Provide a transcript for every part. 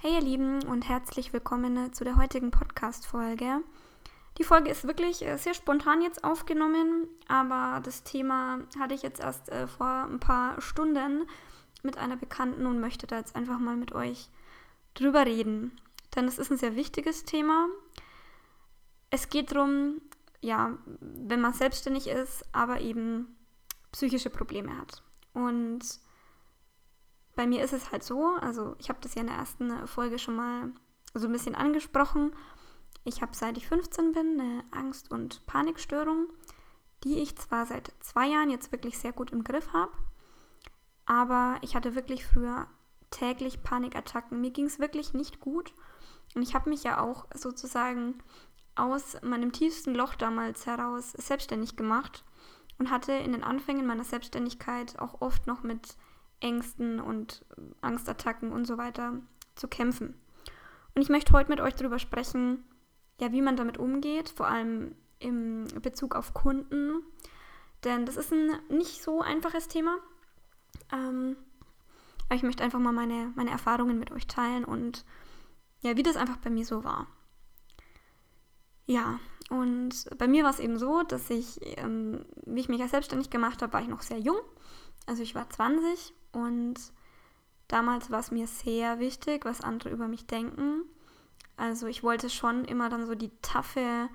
Hey ihr Lieben und herzlich willkommen zu der heutigen Podcast-Folge. Die Folge ist wirklich äh, sehr spontan jetzt aufgenommen, aber das Thema hatte ich jetzt erst äh, vor ein paar Stunden mit einer Bekannten und möchte da jetzt einfach mal mit euch drüber reden. Denn es ist ein sehr wichtiges Thema. Es geht darum, ja, wenn man selbstständig ist, aber eben psychische Probleme hat. Und bei mir ist es halt so, also ich habe das ja in der ersten Folge schon mal so ein bisschen angesprochen. Ich habe seit ich 15 bin eine Angst- und Panikstörung, die ich zwar seit zwei Jahren jetzt wirklich sehr gut im Griff habe, aber ich hatte wirklich früher täglich Panikattacken. Mir ging es wirklich nicht gut und ich habe mich ja auch sozusagen aus meinem tiefsten Loch damals heraus selbstständig gemacht und hatte in den Anfängen meiner Selbstständigkeit auch oft noch mit Ängsten und Angstattacken und so weiter zu kämpfen. Und ich möchte heute mit euch darüber sprechen, ja, wie man damit umgeht, vor allem im Bezug auf Kunden. Denn das ist ein nicht so einfaches Thema. Ähm, aber ich möchte einfach mal meine, meine Erfahrungen mit euch teilen und ja, wie das einfach bei mir so war. Ja, und bei mir war es eben so, dass ich, ähm, wie ich mich ja selbstständig gemacht habe, war ich noch sehr jung. Also ich war 20 und damals war es mir sehr wichtig, was andere über mich denken. Also ich wollte schon immer dann so die taffe,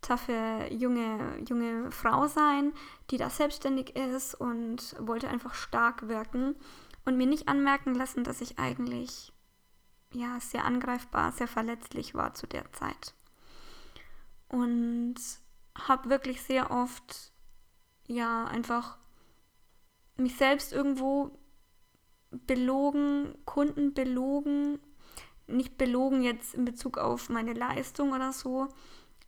taffe junge, junge Frau sein, die da selbstständig ist und wollte einfach stark wirken und mir nicht anmerken lassen, dass ich eigentlich ja sehr angreifbar, sehr verletzlich war zu der Zeit. Und habe wirklich sehr oft ja einfach mich selbst irgendwo belogen, Kunden belogen, nicht belogen jetzt in Bezug auf meine Leistung oder so,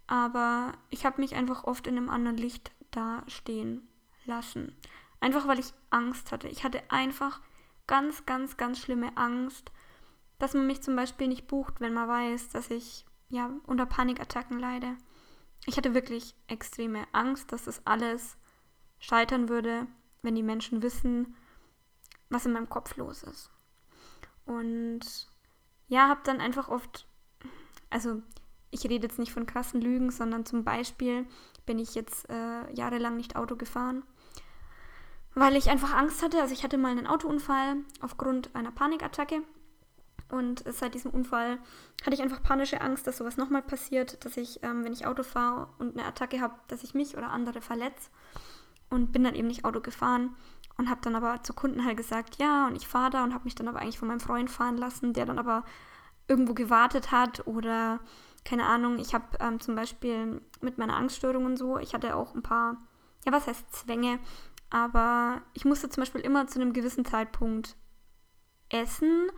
aber ich habe mich einfach oft in einem anderen Licht dastehen lassen. Einfach weil ich Angst hatte. Ich hatte einfach ganz, ganz, ganz schlimme Angst, dass man mich zum Beispiel nicht bucht, wenn man weiß, dass ich ja unter Panikattacken leide. Ich hatte wirklich extreme Angst, dass das alles scheitern würde, wenn die Menschen wissen, was in meinem Kopf los ist. Und ja, habe dann einfach oft, also ich rede jetzt nicht von krassen Lügen, sondern zum Beispiel bin ich jetzt äh, jahrelang nicht Auto gefahren, weil ich einfach Angst hatte. Also ich hatte mal einen Autounfall aufgrund einer Panikattacke. Und seit diesem Unfall hatte ich einfach panische Angst, dass sowas nochmal passiert, dass ich, ähm, wenn ich Auto fahre und eine Attacke habe, dass ich mich oder andere verletze. Und bin dann eben nicht Auto gefahren und habe dann aber zu Kunden halt gesagt, ja, und ich fahre da und habe mich dann aber eigentlich von meinem Freund fahren lassen, der dann aber irgendwo gewartet hat oder keine Ahnung, ich habe ähm, zum Beispiel mit meiner Angststörung und so, ich hatte auch ein paar, ja, was heißt Zwänge, aber ich musste zum Beispiel immer zu einem gewissen Zeitpunkt essen.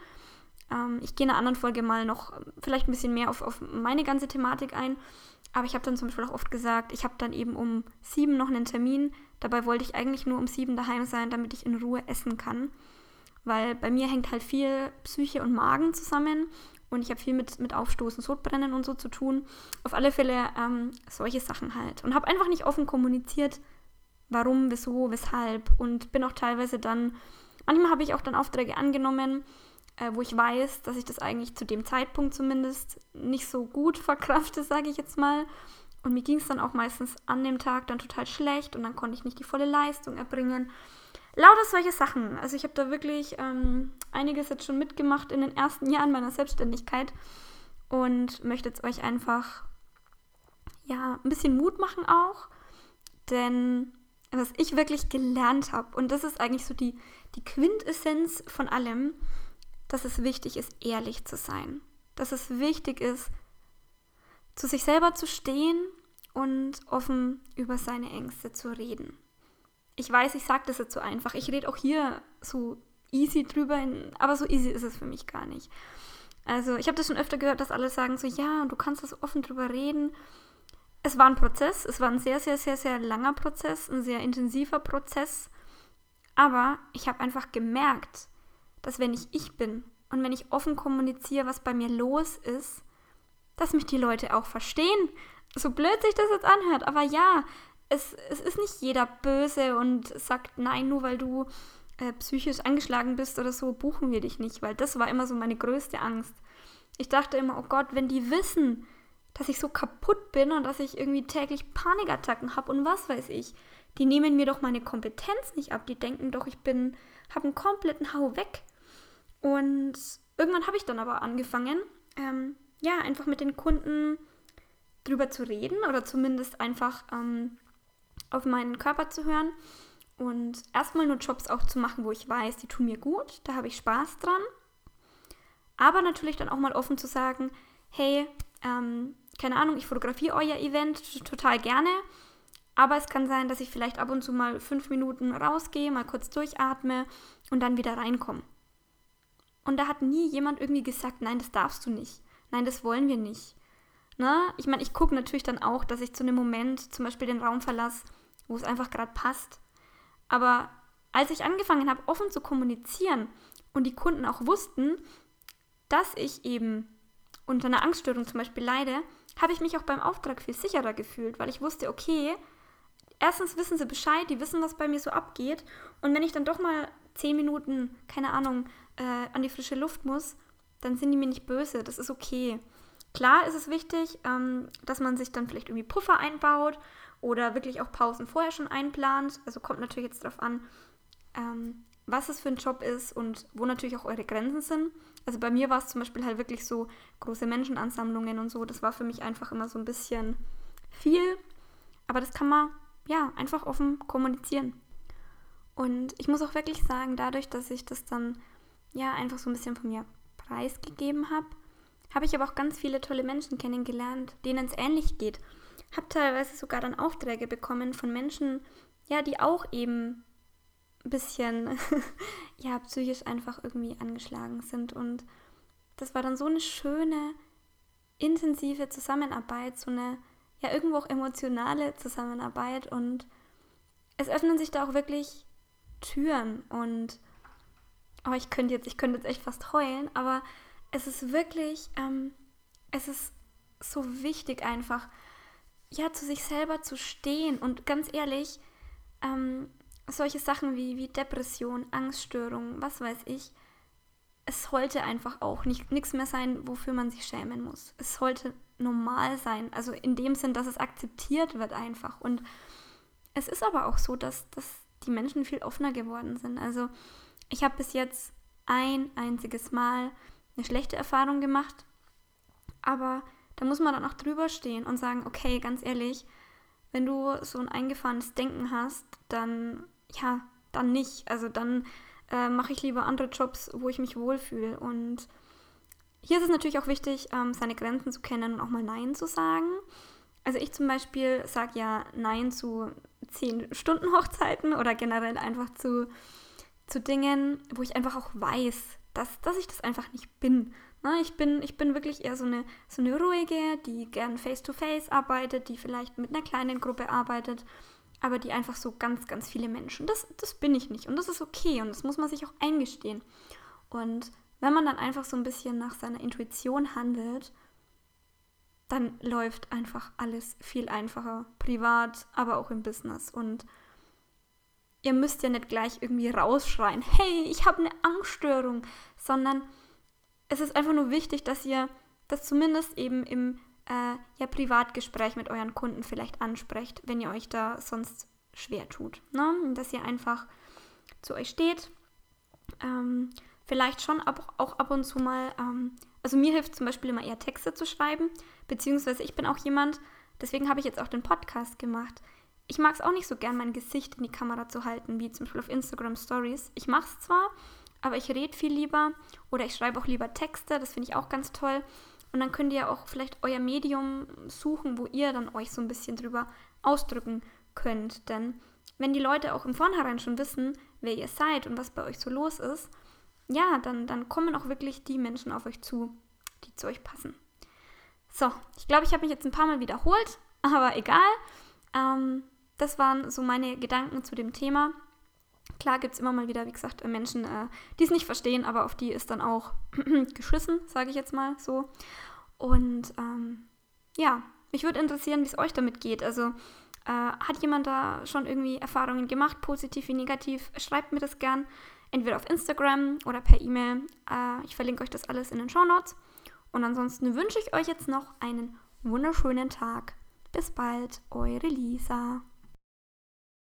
Ähm, ich gehe in einer anderen Folge mal noch vielleicht ein bisschen mehr auf, auf meine ganze Thematik ein. Aber ich habe dann zum Beispiel auch oft gesagt, ich habe dann eben um sieben noch einen Termin. Dabei wollte ich eigentlich nur um sieben daheim sein, damit ich in Ruhe essen kann. Weil bei mir hängt halt viel Psyche und Magen zusammen und ich habe viel mit, mit Aufstoßen, Sodbrennen und so zu tun. Auf alle Fälle ähm, solche Sachen halt. Und habe einfach nicht offen kommuniziert, warum, wieso, weshalb. Und bin auch teilweise dann, manchmal habe ich auch dann Aufträge angenommen, äh, wo ich weiß, dass ich das eigentlich zu dem Zeitpunkt zumindest nicht so gut verkrafte, sage ich jetzt mal. Und mir ging es dann auch meistens an dem Tag dann total schlecht und dann konnte ich nicht die volle Leistung erbringen. Lauter solche Sachen. Also ich habe da wirklich ähm, einiges jetzt schon mitgemacht in den ersten Jahren meiner Selbstständigkeit und möchte jetzt euch einfach ja ein bisschen Mut machen auch, denn was ich wirklich gelernt habe und das ist eigentlich so die die Quintessenz von allem, dass es wichtig ist, ehrlich zu sein. Dass es wichtig ist, zu sich selber zu stehen und offen über seine Ängste zu reden. Ich weiß, ich sage das jetzt so einfach. Ich rede auch hier so easy drüber, aber so easy ist es für mich gar nicht. Also ich habe das schon öfter gehört, dass alle sagen so, ja, du kannst das offen drüber reden. Es war ein Prozess, es war ein sehr, sehr, sehr, sehr langer Prozess, ein sehr intensiver Prozess. Aber ich habe einfach gemerkt, dass wenn ich ich bin und wenn ich offen kommuniziere, was bei mir los ist, dass mich die Leute auch verstehen. So blöd sich das jetzt anhört, aber ja, es, es ist nicht jeder böse und sagt nein, nur weil du äh, psychisch angeschlagen bist oder so, buchen wir dich nicht, weil das war immer so meine größte Angst. Ich dachte immer, oh Gott, wenn die wissen, dass ich so kaputt bin und dass ich irgendwie täglich Panikattacken habe und was weiß ich, die nehmen mir doch meine Kompetenz nicht ab. Die denken doch, ich bin, habe einen kompletten Hau weg. Und irgendwann habe ich dann aber angefangen, ähm, ja, einfach mit den Kunden drüber zu reden oder zumindest einfach ähm, auf meinen Körper zu hören und erstmal nur Jobs auch zu machen, wo ich weiß, die tun mir gut, da habe ich Spaß dran. Aber natürlich dann auch mal offen zu sagen, hey, ähm, keine Ahnung, ich fotografiere euer Event total gerne, aber es kann sein, dass ich vielleicht ab und zu mal fünf Minuten rausgehe, mal kurz durchatme und dann wieder reinkomme. Und da hat nie jemand irgendwie gesagt, nein, das darfst du nicht. Nein, das wollen wir nicht. Ne? Ich meine, ich gucke natürlich dann auch, dass ich zu einem Moment zum Beispiel den Raum verlasse, wo es einfach gerade passt. Aber als ich angefangen habe, offen zu kommunizieren und die Kunden auch wussten, dass ich eben unter einer Angststörung zum Beispiel leide, habe ich mich auch beim Auftrag viel sicherer gefühlt, weil ich wusste, okay, erstens wissen sie Bescheid, die wissen, was bei mir so abgeht. Und wenn ich dann doch mal zehn Minuten, keine Ahnung, äh, an die frische Luft muss, dann sind die mir nicht böse. Das ist okay. Klar ist es wichtig, ähm, dass man sich dann vielleicht irgendwie Puffer einbaut oder wirklich auch Pausen vorher schon einplant. Also kommt natürlich jetzt darauf an, ähm, was es für ein Job ist und wo natürlich auch eure Grenzen sind. Also bei mir war es zum Beispiel halt wirklich so große Menschenansammlungen und so. Das war für mich einfach immer so ein bisschen viel. Aber das kann man ja einfach offen kommunizieren. Und ich muss auch wirklich sagen, dadurch, dass ich das dann ja einfach so ein bisschen von mir preisgegeben habe, habe ich aber auch ganz viele tolle Menschen kennengelernt, denen es ähnlich geht. Habe teilweise sogar dann Aufträge bekommen von Menschen, ja, die auch eben ein bisschen, ja, psychisch einfach irgendwie angeschlagen sind. Und das war dann so eine schöne, intensive Zusammenarbeit, so eine, ja, irgendwo auch emotionale Zusammenarbeit. Und es öffnen sich da auch wirklich Türen. Und, oh, ich könnte jetzt, ich könnte jetzt echt fast heulen, aber es ist wirklich, ähm, es ist so wichtig einfach, ja, zu sich selber zu stehen. Und ganz ehrlich, ähm, solche Sachen wie, wie Depression, Angststörung, was weiß ich, es sollte einfach auch nichts mehr sein, wofür man sich schämen muss. Es sollte normal sein, also in dem Sinn, dass es akzeptiert wird einfach. Und es ist aber auch so, dass, dass die Menschen viel offener geworden sind. Also ich habe bis jetzt ein einziges Mal eine schlechte Erfahrung gemacht, aber da muss man dann auch drüber stehen und sagen, okay, ganz ehrlich, wenn du so ein eingefahrenes Denken hast, dann ja, dann nicht. Also dann äh, mache ich lieber andere Jobs, wo ich mich wohlfühle. Und hier ist es natürlich auch wichtig, ähm, seine Grenzen zu kennen und auch mal Nein zu sagen. Also ich zum Beispiel sage ja Nein zu 10-Stunden-Hochzeiten oder generell einfach zu, zu Dingen, wo ich einfach auch weiß, dass, dass ich das einfach nicht bin. Na, ne, ich bin. Ich bin wirklich eher so eine, so eine ruhige, die gern face-to-face -face arbeitet, die vielleicht mit einer kleinen Gruppe arbeitet aber die einfach so ganz, ganz viele Menschen. Das, das bin ich nicht und das ist okay und das muss man sich auch eingestehen. Und wenn man dann einfach so ein bisschen nach seiner Intuition handelt, dann läuft einfach alles viel einfacher, privat, aber auch im Business. Und ihr müsst ja nicht gleich irgendwie rausschreien, hey, ich habe eine Angststörung, sondern es ist einfach nur wichtig, dass ihr das zumindest eben im äh, ja, Privatgespräch mit euren Kunden vielleicht ansprecht, wenn ihr euch da sonst schwer tut. Ne? Dass ihr einfach zu euch steht. Ähm, vielleicht schon ab, auch ab und zu mal, ähm, also mir hilft zum Beispiel immer eher Texte zu schreiben, beziehungsweise ich bin auch jemand, deswegen habe ich jetzt auch den Podcast gemacht. Ich mag es auch nicht so gern, mein Gesicht in die Kamera zu halten, wie zum Beispiel auf Instagram Stories. Ich mache es zwar, aber ich rede viel lieber oder ich schreibe auch lieber Texte, das finde ich auch ganz toll. Und dann könnt ihr auch vielleicht euer Medium suchen, wo ihr dann euch so ein bisschen drüber ausdrücken könnt. Denn wenn die Leute auch im Vornherein schon wissen, wer ihr seid und was bei euch so los ist, ja, dann, dann kommen auch wirklich die Menschen auf euch zu, die zu euch passen. So, ich glaube, ich habe mich jetzt ein paar Mal wiederholt, aber egal. Ähm, das waren so meine Gedanken zu dem Thema. Klar gibt es immer mal wieder, wie gesagt, Menschen, äh, die es nicht verstehen, aber auf die ist dann auch geschissen, sage ich jetzt mal so. Und ähm, ja, mich würde interessieren, wie es euch damit geht. Also äh, hat jemand da schon irgendwie Erfahrungen gemacht, positiv wie negativ? Schreibt mir das gern, entweder auf Instagram oder per E-Mail. Äh, ich verlinke euch das alles in den Show Notes. Und ansonsten wünsche ich euch jetzt noch einen wunderschönen Tag. Bis bald, eure Lisa.